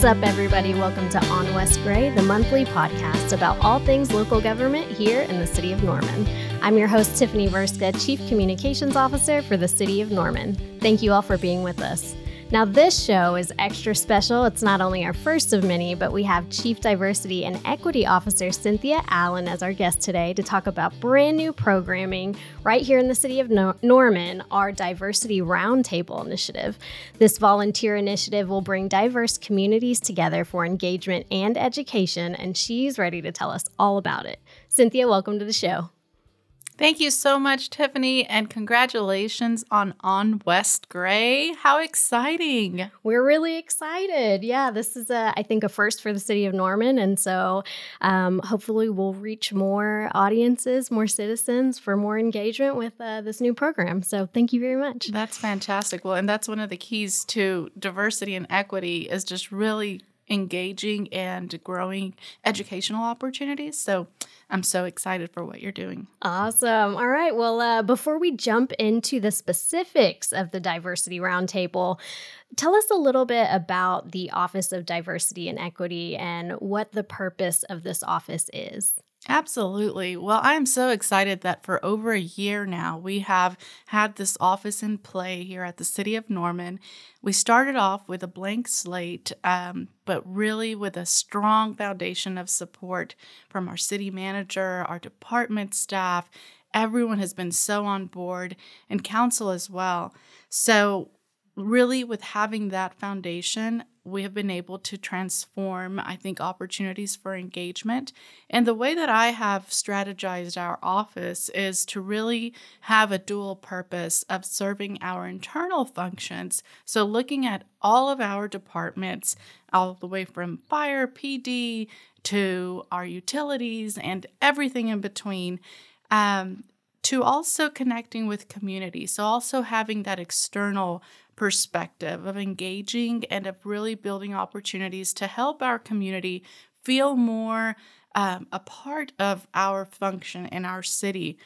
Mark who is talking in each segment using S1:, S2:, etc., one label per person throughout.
S1: What's up, everybody? Welcome to On West Gray, the monthly podcast about all things local government here in the city of Norman. I'm your host, Tiffany Vrska, Chief Communications Officer for the city of Norman. Thank you all for being with us. Now, this show is extra special. It's not only our first of many, but we have Chief Diversity and Equity Officer Cinthya Allen as our guest today to talk about brand new programming right here in the city of Norman, our Diversity Roundtable initiative. This volunteer initiative will bring diverse communities together for engagement and education, and she's ready to tell us all about it. Cinthya, welcome to the show.
S2: Thank you so much, Tiffany, and congratulations on On West Gray. How exciting!
S1: We're really excited. Yeah, this is, a, I think, a first for the city of Norman. And so um, hopefully we'll reach more audiences, more citizens for more engagement with uh, this new program. So thank you very much.
S2: That's fantastic. Well, and that's one of the keys to diversity and equity is just really engaging and growing educational opportunities. So I'm so excited for what you're doing.
S1: Awesome. All right. Well, uh, before we jump into the specifics of the Diversity Roundtable, tell us a little bit about the Office of Diversity and Equity and what the purpose of this office is.
S2: Absolutely. Well, I'm so excited that for over a year now, we have had this office in play here at the City of Norman. We started off with a blank slate, um, but really with a strong foundation of support from our city manager, our department staff. Everyone has been so on board, and council as well. So, really, with having that foundation, we have been able to transform, I think, opportunities for engagement. And the way that I have strategized our office is to really have a dual purpose of serving our internal functions. So, looking at all of our departments, all the way from fire, PD, to our utilities, and everything in between. Um, to also connecting with community. So, also having that external perspective of engaging and of really building opportunities to help our community feel more um, a part of our function in our city.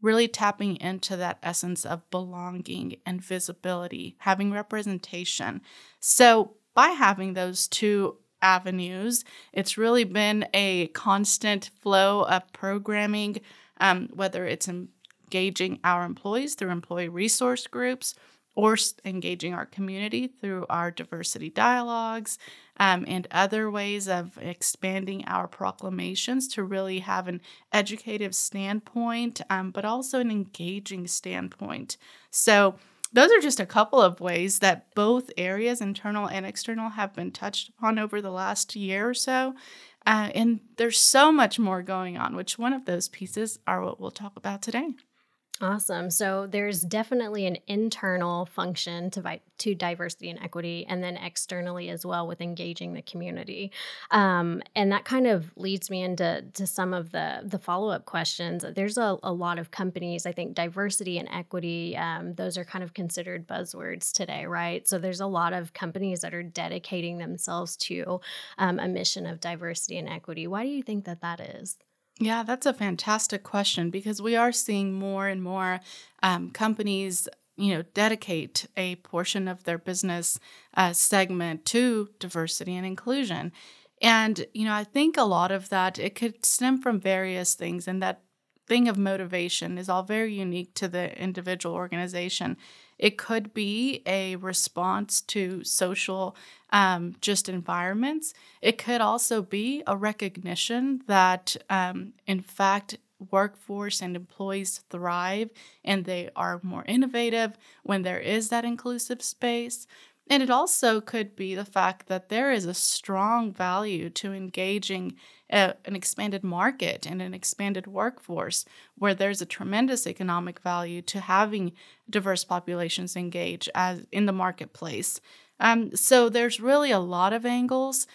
S2: Really tapping into that essence of belonging and visibility, having representation. So, by having those two avenues, it's really been a constant flow of programming, um, whether it's engaging our employees through employee resource groups or engaging our community through our diversity dialogues um, and other ways of expanding our proclamations to really have an educative standpoint, um, but also an engaging standpoint. So, those are just a couple of ways that both areas, internal and external, have been touched upon over the last year or so. Uh, and there's so much more going on, which one of those pieces are what we'll talk about today.
S1: Awesome. So there's definitely an internal function to vi- to diversity and equity, and then externally as well with engaging the community. Um, and that kind of leads me into to some of the the follow up questions. There's a, a, lot of companies. I think diversity and equity. Um, those are kind of considered buzzwords today, right? So there's a lot of companies that are dedicating themselves to um, a mission of diversity and equity. Why do you think that that is?
S2: Yeah, that's a fantastic question because we are seeing more and more um, companies, you know, dedicate a portion of their business uh, segment to diversity and inclusion. And, you know, I think a lot of that, it could stem from various things. And that thing of motivation is all very unique to the individual organization. It could be a response to social um, just environments. It could also be a recognition that, um, in fact, workforce and employees thrive and they are more innovative when there is that inclusive space. And it also could be the fact that there is a strong value to engaging a, an expanded market and an expanded workforce where there's a tremendous economic value to having diverse populations engage as in the marketplace. Um, so there's really a lot of angles,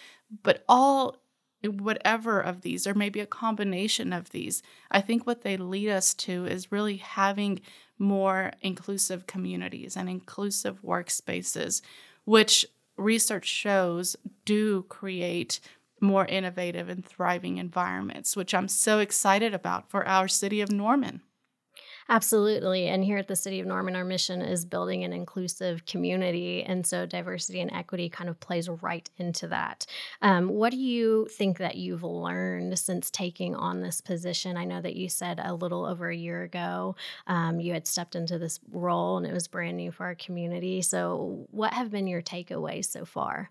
S2: but all whatever of these, or maybe a combination of these, I think what they lead us to is really having more inclusive communities and inclusive workspaces, which research shows do create more innovative and thriving environments, which I'm so excited about for our city of Norman.
S1: Absolutely. And here at the City of Norman, our mission is building an inclusive community. And so diversity and equity kind of plays right into that. Um, what do you think that you've learned since taking on this position? I know that you said a little over a year ago um, you had stepped into this role and it was brand new for our community. So, what have been your takeaways so far?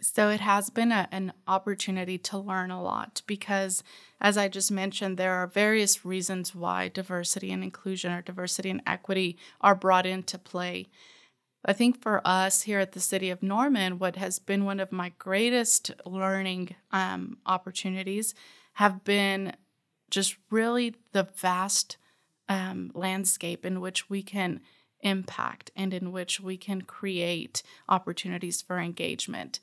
S2: So it has been a, an opportunity to learn a lot because, as I just mentioned, there are various reasons why diversity and inclusion or diversity and equity are brought into play. I think for us here at the City of Norman, what has been one of my greatest learning um, opportunities have been just really the vast um, landscape in which we can impact and in which we can create opportunities for engagement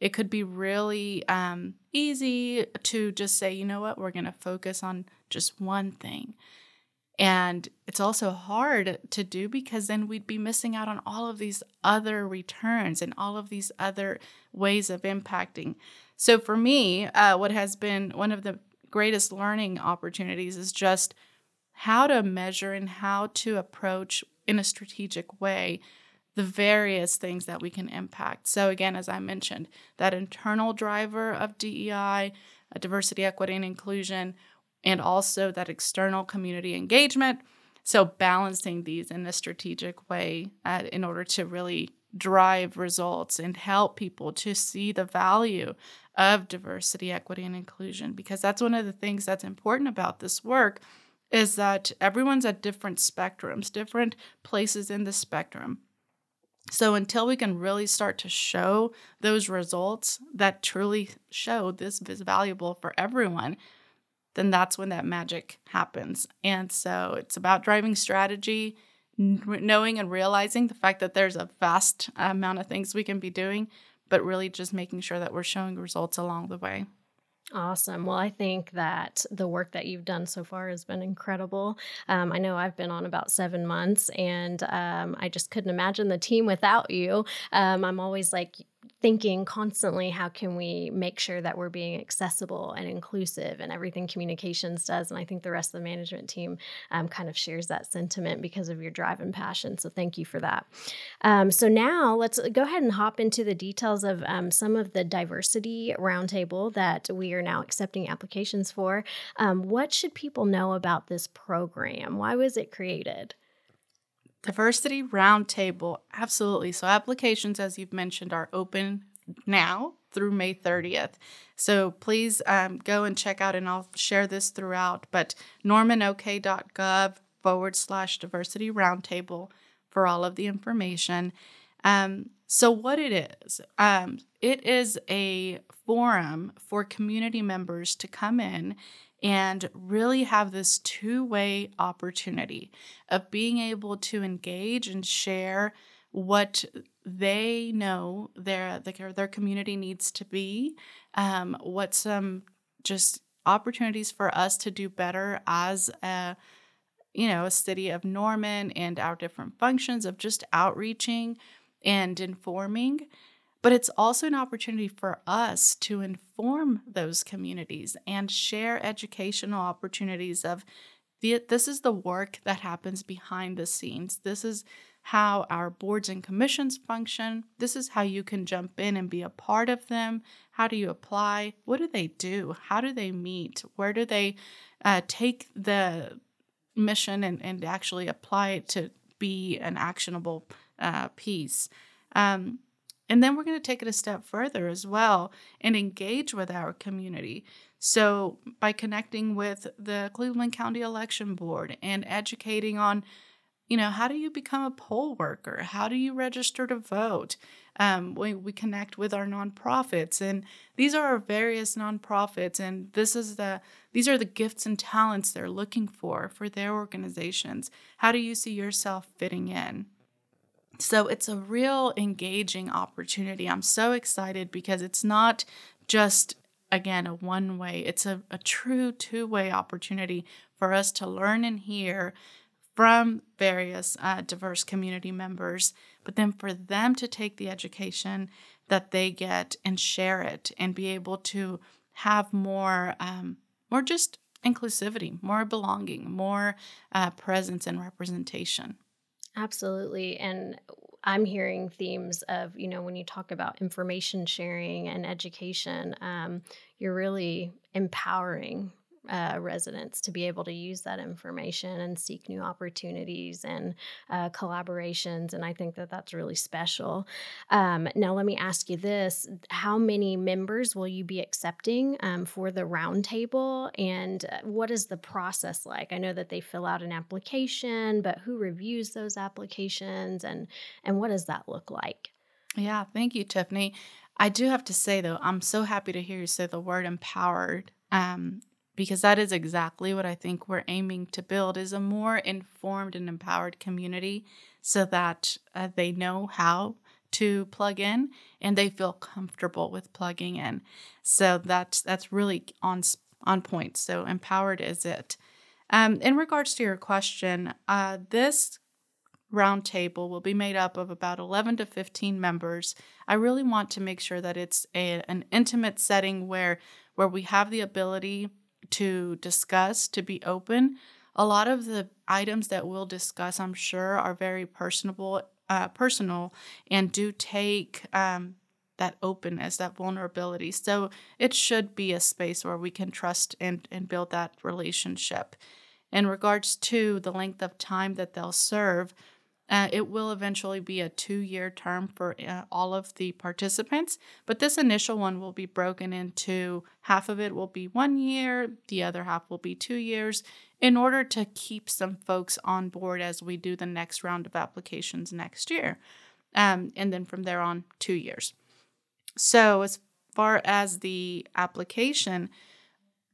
S2: it could be really um, easy to just say, you know what, we're going to focus on just one thing. And it's also hard to do because then we'd be missing out on all of these other returns and all of these other ways of impacting. So, for me, uh, what has been one of the greatest learning opportunities is just how to measure and how to approach in a strategic way the various things that we can impact. So, again, as I mentioned, that internal driver of DEI, diversity, equity, and inclusion, and also that external community engagement. So, balancing these in a strategic way uh, in order to really drive results and help people to see the value of diversity, equity, and inclusion. Because that's one of the things that's important about this work is that everyone's at different spectrums, different places in the spectrum. So until we can really start to show those results that truly show this is valuable for everyone, then that's when that magic happens. And so it's about driving strategy, knowing and realizing the fact that there's a vast amount of things we can be doing, but really just making sure that we're showing results along the way.
S1: Awesome. Well, I think that the work that you've done so far has been incredible. Um, I know I've been on about seven months, and um, I just couldn't imagine the team without you. Um, I'm always like, thinking constantly how can we make sure that we're being accessible and inclusive and everything communications does? And i think the rest of the management team um, kind of shares that sentiment because of your drive and passion. So thank you for that. Um, so now let's go ahead and hop into the details of um, some of the diversity roundtable that we are now accepting applications for. Um, what should people know about this program? Why was it created
S2: Diversity Roundtable, absolutely. So, applications, as you've mentioned, are open now through May 30th. So, please um, go and check out, and I'll share this throughout. But normanok.gov forward slash diversity roundtable for all of the information. Um, so, what it is, um, it is a forum for community members to come in and really have this two way opportunity of being able to engage and share what they know their their, community needs to be, um, what some just opportunities for us to do better as a you know a city of Norman and our different functions of just outreaching and informing but it's also an opportunity for us to inform those communities and share educational opportunities of this is the work that happens behind the scenes. This is how our boards and commissions function. This is how you can jump in and be a part of them. How do you apply? What do they do? How do they meet? Where do they uh, take the mission and, and actually apply it to be an actionable uh, piece? Um, and then we're going to take it a step further as well and engage with our community. So, by connecting with the Cleveland County Election Board and educating on, you know, how do you become a poll worker? How do you register to vote? Um, we, we connect with our nonprofits, and these are our various nonprofits, and this is the these are the gifts and talents they're looking for for their organizations. How do you see yourself fitting in? So it's a real engaging opportunity. I'm so excited because it's not just, again, a one way, it's a, a true two way opportunity for us to learn and hear from various uh, diverse community members, but then for them to take the education that they get and share it and be able to have more, um, more just inclusivity, more belonging, more uh, presence and representation.
S1: Absolutely. And I'm hearing themes of, you know, when you talk about information sharing and education, um, you're really empowering uh, residents to be able to use that information and seek new opportunities and uh, collaborations. And I think that that's really special. Um, now, let me ask you this How many members will you be accepting um, for the roundtable? And uh, what is the process like? I know that they fill out an application, but who reviews those applications and, and what does that look like?
S2: Yeah, thank you, Tiffany. I do have to say, though, I'm so happy to hear you say the word empowered. Um, because that is exactly what I think we're aiming to build is a more informed and empowered community so that uh, they know how to plug in and they feel comfortable with plugging in. So that's that's really on on point. So empowered is it. Um, in regards to your question, uh, this roundtable will be made up of about 11 to 15 members. I really want to make sure that it's a, an intimate setting where where we have the ability to discuss, to be open. A lot of the items that we'll discuss, I'm sure, are very personable, uh, personal, and do take um, that openness, that vulnerability. So it should be a space where we can trust and, and build that relationship. In regards to the length of time that they'll serve, uh, it will eventually be a two year term for uh, all of the participants, but this initial one will be broken into half of it will be one year, the other half will be two years, in order to keep some folks on board as we do the next round of applications next year. Um, and then from there on, two years. So, as far as the application,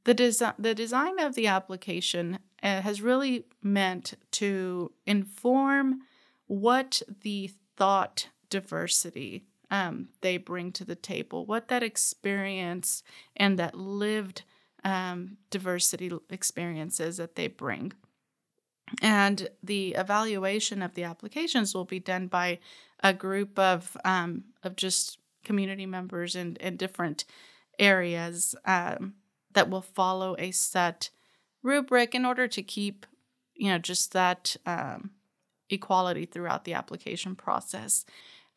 S2: the, desi- the design of the application uh, has really meant to inform what the thought diversity um, they bring to the table, what that experience and that lived um, diversity experiences that they bring. And the evaluation of the applications will be done by a group of um, of just community members in, in different areas um, that will follow a set rubric in order to keep, you know, just that um, equality throughout the application process.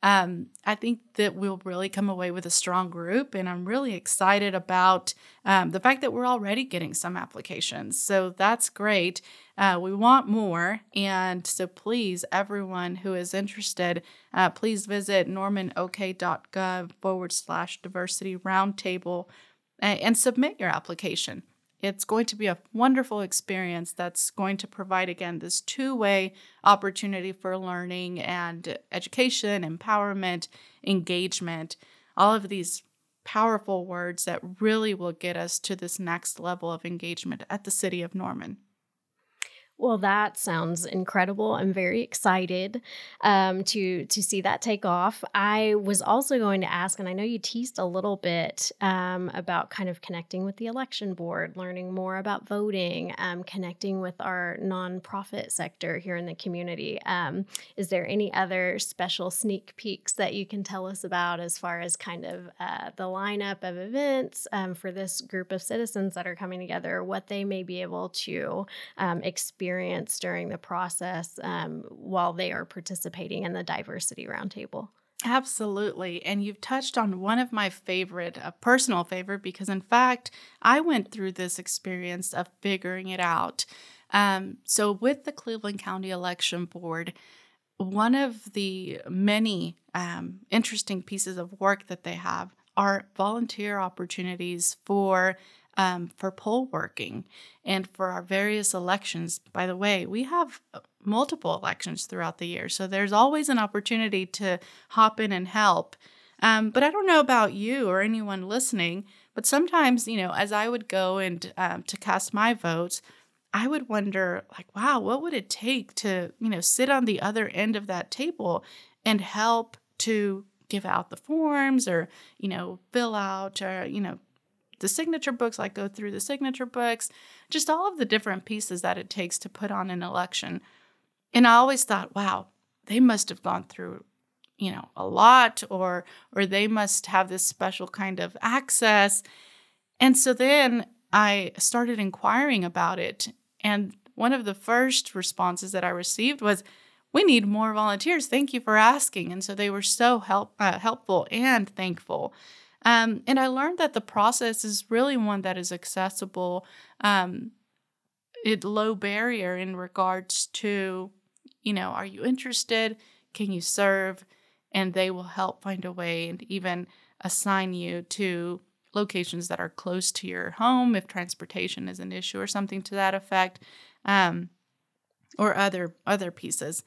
S2: Um, I think that we'll really come away with a strong group, and I'm really excited about um, the fact that we're already getting some applications. So that's great. Uh, we want more, and so please, everyone who is interested, uh, please visit normanok.gov forward slash diversity roundtable and, and submit your application. It's going to be a wonderful experience that's going to provide, again, this two way opportunity for learning and education, empowerment, engagement, all of these powerful words that really will get us to this next level of engagement at the City of Norman.
S1: Well, that sounds incredible. I'm very excited um, to to see that take off. I was also going to ask, and I know you teased a little bit um, about kind of connecting with the election board, learning more about voting, um, connecting with our nonprofit sector here in the community. Um, is there any other special sneak peeks that you can tell us about as far as kind of uh, the lineup of events um, for this group of citizens that are coming together? What they may be able to experience experience during the process um, while they are participating in the diversity roundtable.
S2: Absolutely. And you've touched on one of my favorite, a personal favorite, because in fact, I went through this experience of figuring it out. Um, so, with the Cleveland County Election Board, one of the many um, interesting pieces of work that they have are volunteer opportunities for um, for poll working and for our various elections. By the way, we have uh, multiple elections throughout the year, so there's always an opportunity to hop in and help. Um, but I don't know about you or anyone listening, but sometimes, you know, as I would go and um, to cast my votes, I would wonder, like, wow, what would it take to, you know, sit on the other end of that table and help to give out the forms or, you know, fill out or, you know, the signature books, like go through the signature books, just all of the different pieces that it takes to put on an election. And I always thought, wow, they must have gone through you know a lot or or they must have this special kind of access and so then I started inquiring about it. And one of the first responses that I received was, "We need more volunteers. Thank you for asking." And so they were so help uh, helpful and thankful. Um, and I learned that the process is really one that is accessible, um, it low barrier in regards to, you know, are you interested? Can you serve? And they will help find a way and even assign you to locations that are close to your home if transportation is an issue or something to that effect, um, or other other pieces.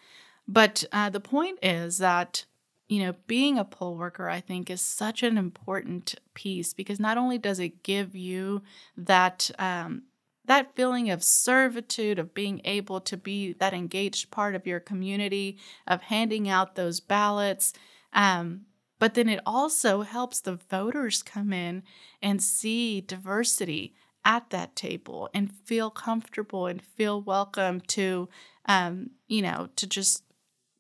S2: But uh, the point is that you know being a poll worker, I think, is such an important piece because not only does it give you that um, that feeling of servitude, of being able to be that engaged part of your community, of handing out those ballots. Um, but then it also helps the voters come in and see diversity at that table and feel comfortable and feel welcome to, um, you know, to just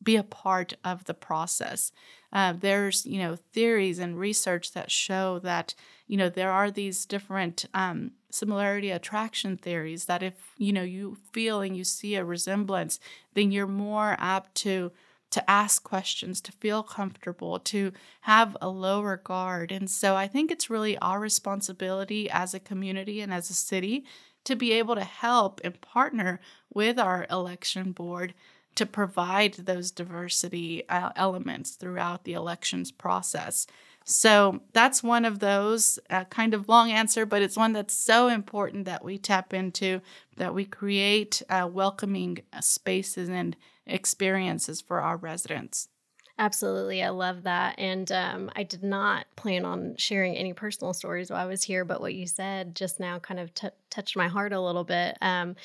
S2: be a part of the process. Uh, there's, you know, theories and research that show that, you know, there are these different um, similarity attraction theories that if, you know, you feel and you see a resemblance, then you're more apt to to ask questions, to feel comfortable, to have a lower guard. And so I think it's really our responsibility as a community and as a city to be able to help and partner with our election board to provide those diversity uh, elements throughout the elections process. So that's one of those uh, kind of long answer, but it's one that's so important that we tap into, that we create uh, welcoming spaces and experiences for our residents.
S1: Absolutely. I love that. And um, I did not plan on sharing any personal stories while I was here, but what you said just now kind of t- touched my heart a little bit. Um,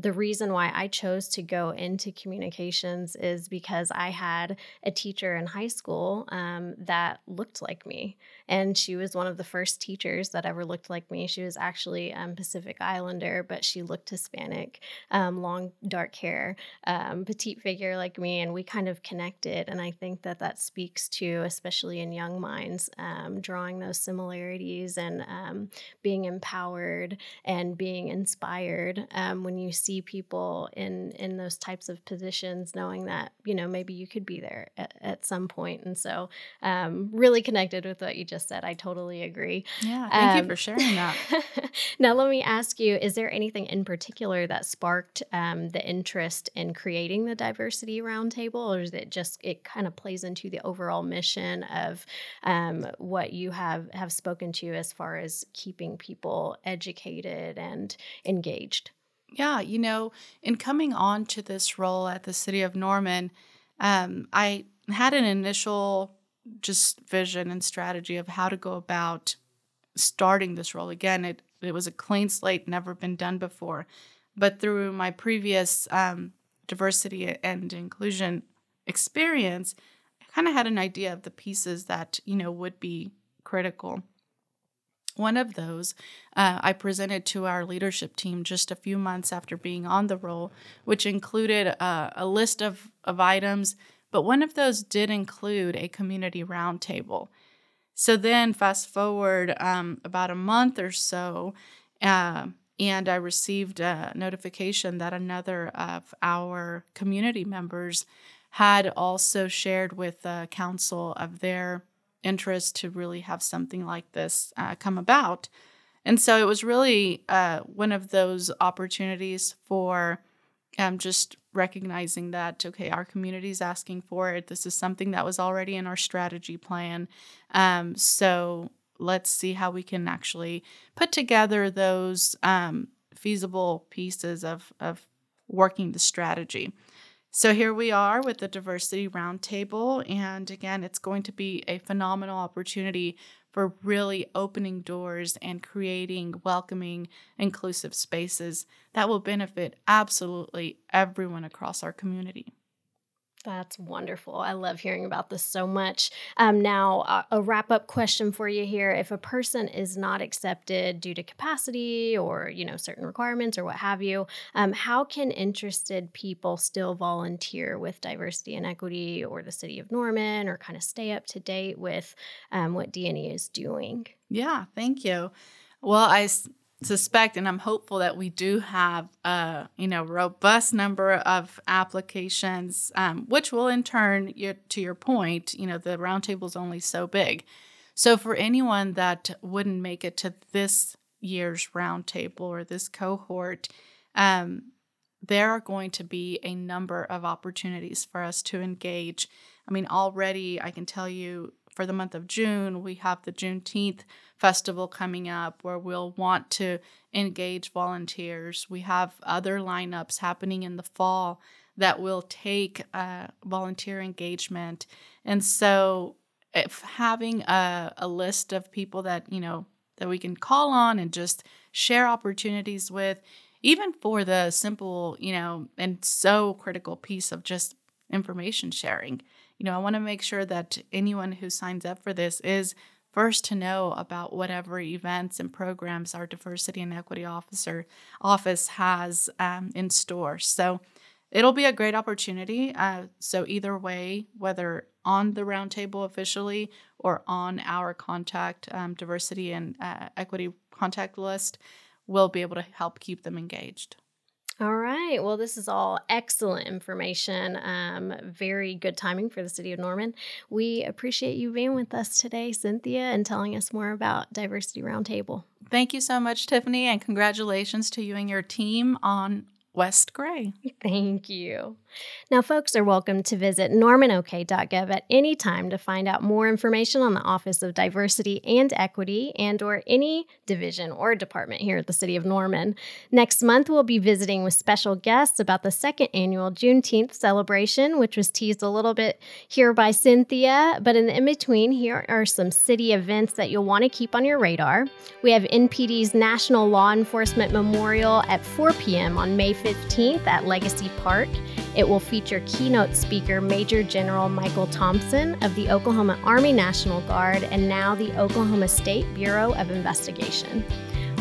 S1: the reason why I chose to go into communications is because I had a teacher in high school um, that looked like me. And she was one of the first teachers that ever looked like me. She was actually um, Pacific Islander, but she looked Hispanic, um, long, dark hair, um, petite figure like me. And we kind of connected. And I think that that speaks to, especially in young minds, um, drawing those similarities and um, being empowered and being inspired when you see people in in those types of positions knowing that you know maybe you could be there at, at some point. And so um, really connected with what you just said. I totally agree.
S2: Yeah thank um, you for sharing that.
S1: now let me ask you is there anything in particular that sparked um, the interest in creating the diversity roundtable or is it just it kind of plays into the overall mission of um, what you have have spoken to as far as keeping people educated and engaged
S2: yeah, you know, in coming on to this role at the city of Norman, um, I had an initial just vision and strategy of how to go about starting this role. Again, it it was a clean slate, never been done before, but through my previous um, diversity and inclusion experience, I kind of had an idea of the pieces that you know would be critical. One of those uh, I presented to our leadership team just a few months after being on the role, which included uh, a list of, of items, but one of those did include a community roundtable. So then, fast forward um, about a month or so, uh, and I received a notification that another of our community members had also shared with the council of their interest to really have something like this uh, come about. And so it was really uh, one of those opportunities for um, just recognizing that, okay, our community is asking for it. This is something that was already in our strategy plan. Um, so let's see how we can actually put together those um, feasible pieces of, of working the strategy. So here we are with the Diversity Roundtable. And again, it's going to be a phenomenal opportunity for really opening doors and creating welcoming, inclusive spaces that will benefit absolutely everyone across our community.
S1: That's wonderful. I love hearing about this so much. Um, now, uh, a wrap up question for you here: If a person is not accepted due to capacity or you know certain requirements or what have you, um, how can interested people still volunteer with diversity and equity or the city of Norman, or kind of stay up to date with um, what D&E is doing?
S2: Yeah, thank you. Well, I suspect and I'm hopeful that we do have a you know robust number of applications, um, which will in turn, to your point, you know the roundtable is only so big. So for anyone that wouldn't make it to this year's roundtable or this cohort, um, there are going to be a number of opportunities for us to engage. I mean, already I can tell you for the month of June, we have the Juneteenth festival coming up where we'll want to engage volunteers. We have other lineups happening in the fall that will take uh, volunteer engagement. And so, if having a, a list of people that, you know, that we can call on and just share opportunities with, even for the simple, you know, and so critical piece of just information sharing you know, I want to make sure that anyone who signs up for this is first to know about whatever events and programs our diversity and equity officer office has um, in store. So it'll be a great opportunity. Uh, so either way, whether on the roundtable officially or on our contact um, diversity and uh, equity contact list, we'll be able to help keep them engaged.
S1: All right. Well, this is all excellent information. Um, very good timing for the city of Norman. We appreciate you being with us today, Cinthya, and telling us more about Diversity Roundtable.
S2: Thank you so much, Tiffany, and congratulations to you and your team on West Gray.
S1: Thank you. Now, folks are welcome to visit normanok.gov at any time to find out more information on the Office of Diversity and Equity and or any division or department here at the City of Norman. Next month, we'll be visiting with special guests about the second annual Juneteenth celebration, which was teased a little bit here by Cinthya. But in the in-between, here are some city events that you'll want to keep on your radar. We have NPD's National Law Enforcement Memorial at 4 p.m. on May 15th at Legacy Park. It will feature keynote speaker Major General Michael Thompson of the Oklahoma Army National Guard and now the Oklahoma State Bureau of Investigation.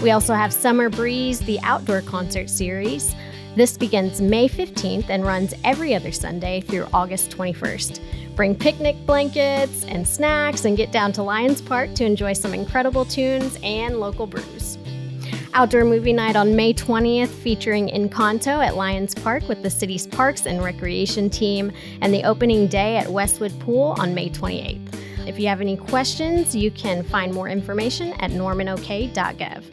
S1: We also have Summer Breeze, the outdoor concert series. This begins May 15th and runs every other Sunday through August 21st. Bring picnic blankets and snacks and get down to Lions Park to enjoy some incredible tunes and local brews. Outdoor movie night on May 20th featuring Encanto at Lions Park with the city's Parks and Recreation team, and the opening day at Westwood Pool on May 28th. If you have any questions, you can find more information at normanok.gov.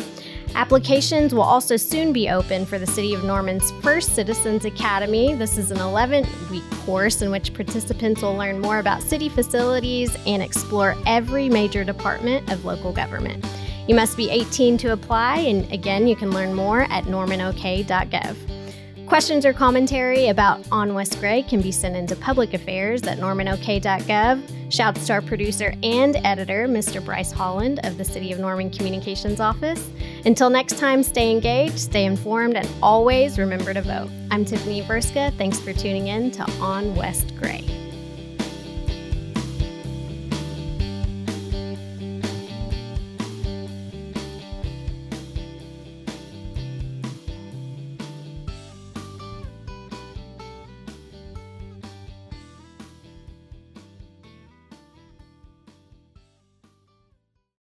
S1: Applications will also soon be open for the City of Norman's first Citizens Academy. This is an 11 week course in which participants will learn more about city facilities and explore every major department of local government. You must be 18 to apply, and again, you can learn more at normanok.gov. Questions or commentary about On West Gray can be sent into public affairs at normanok.gov. Shouts to our producer and editor, Mr. Bryce Holland of the City of Norman Communications Office. Until next time, stay engaged, stay informed, and always remember to vote. I'm Tiffany Vrska. Thanks for tuning in to On West Gray.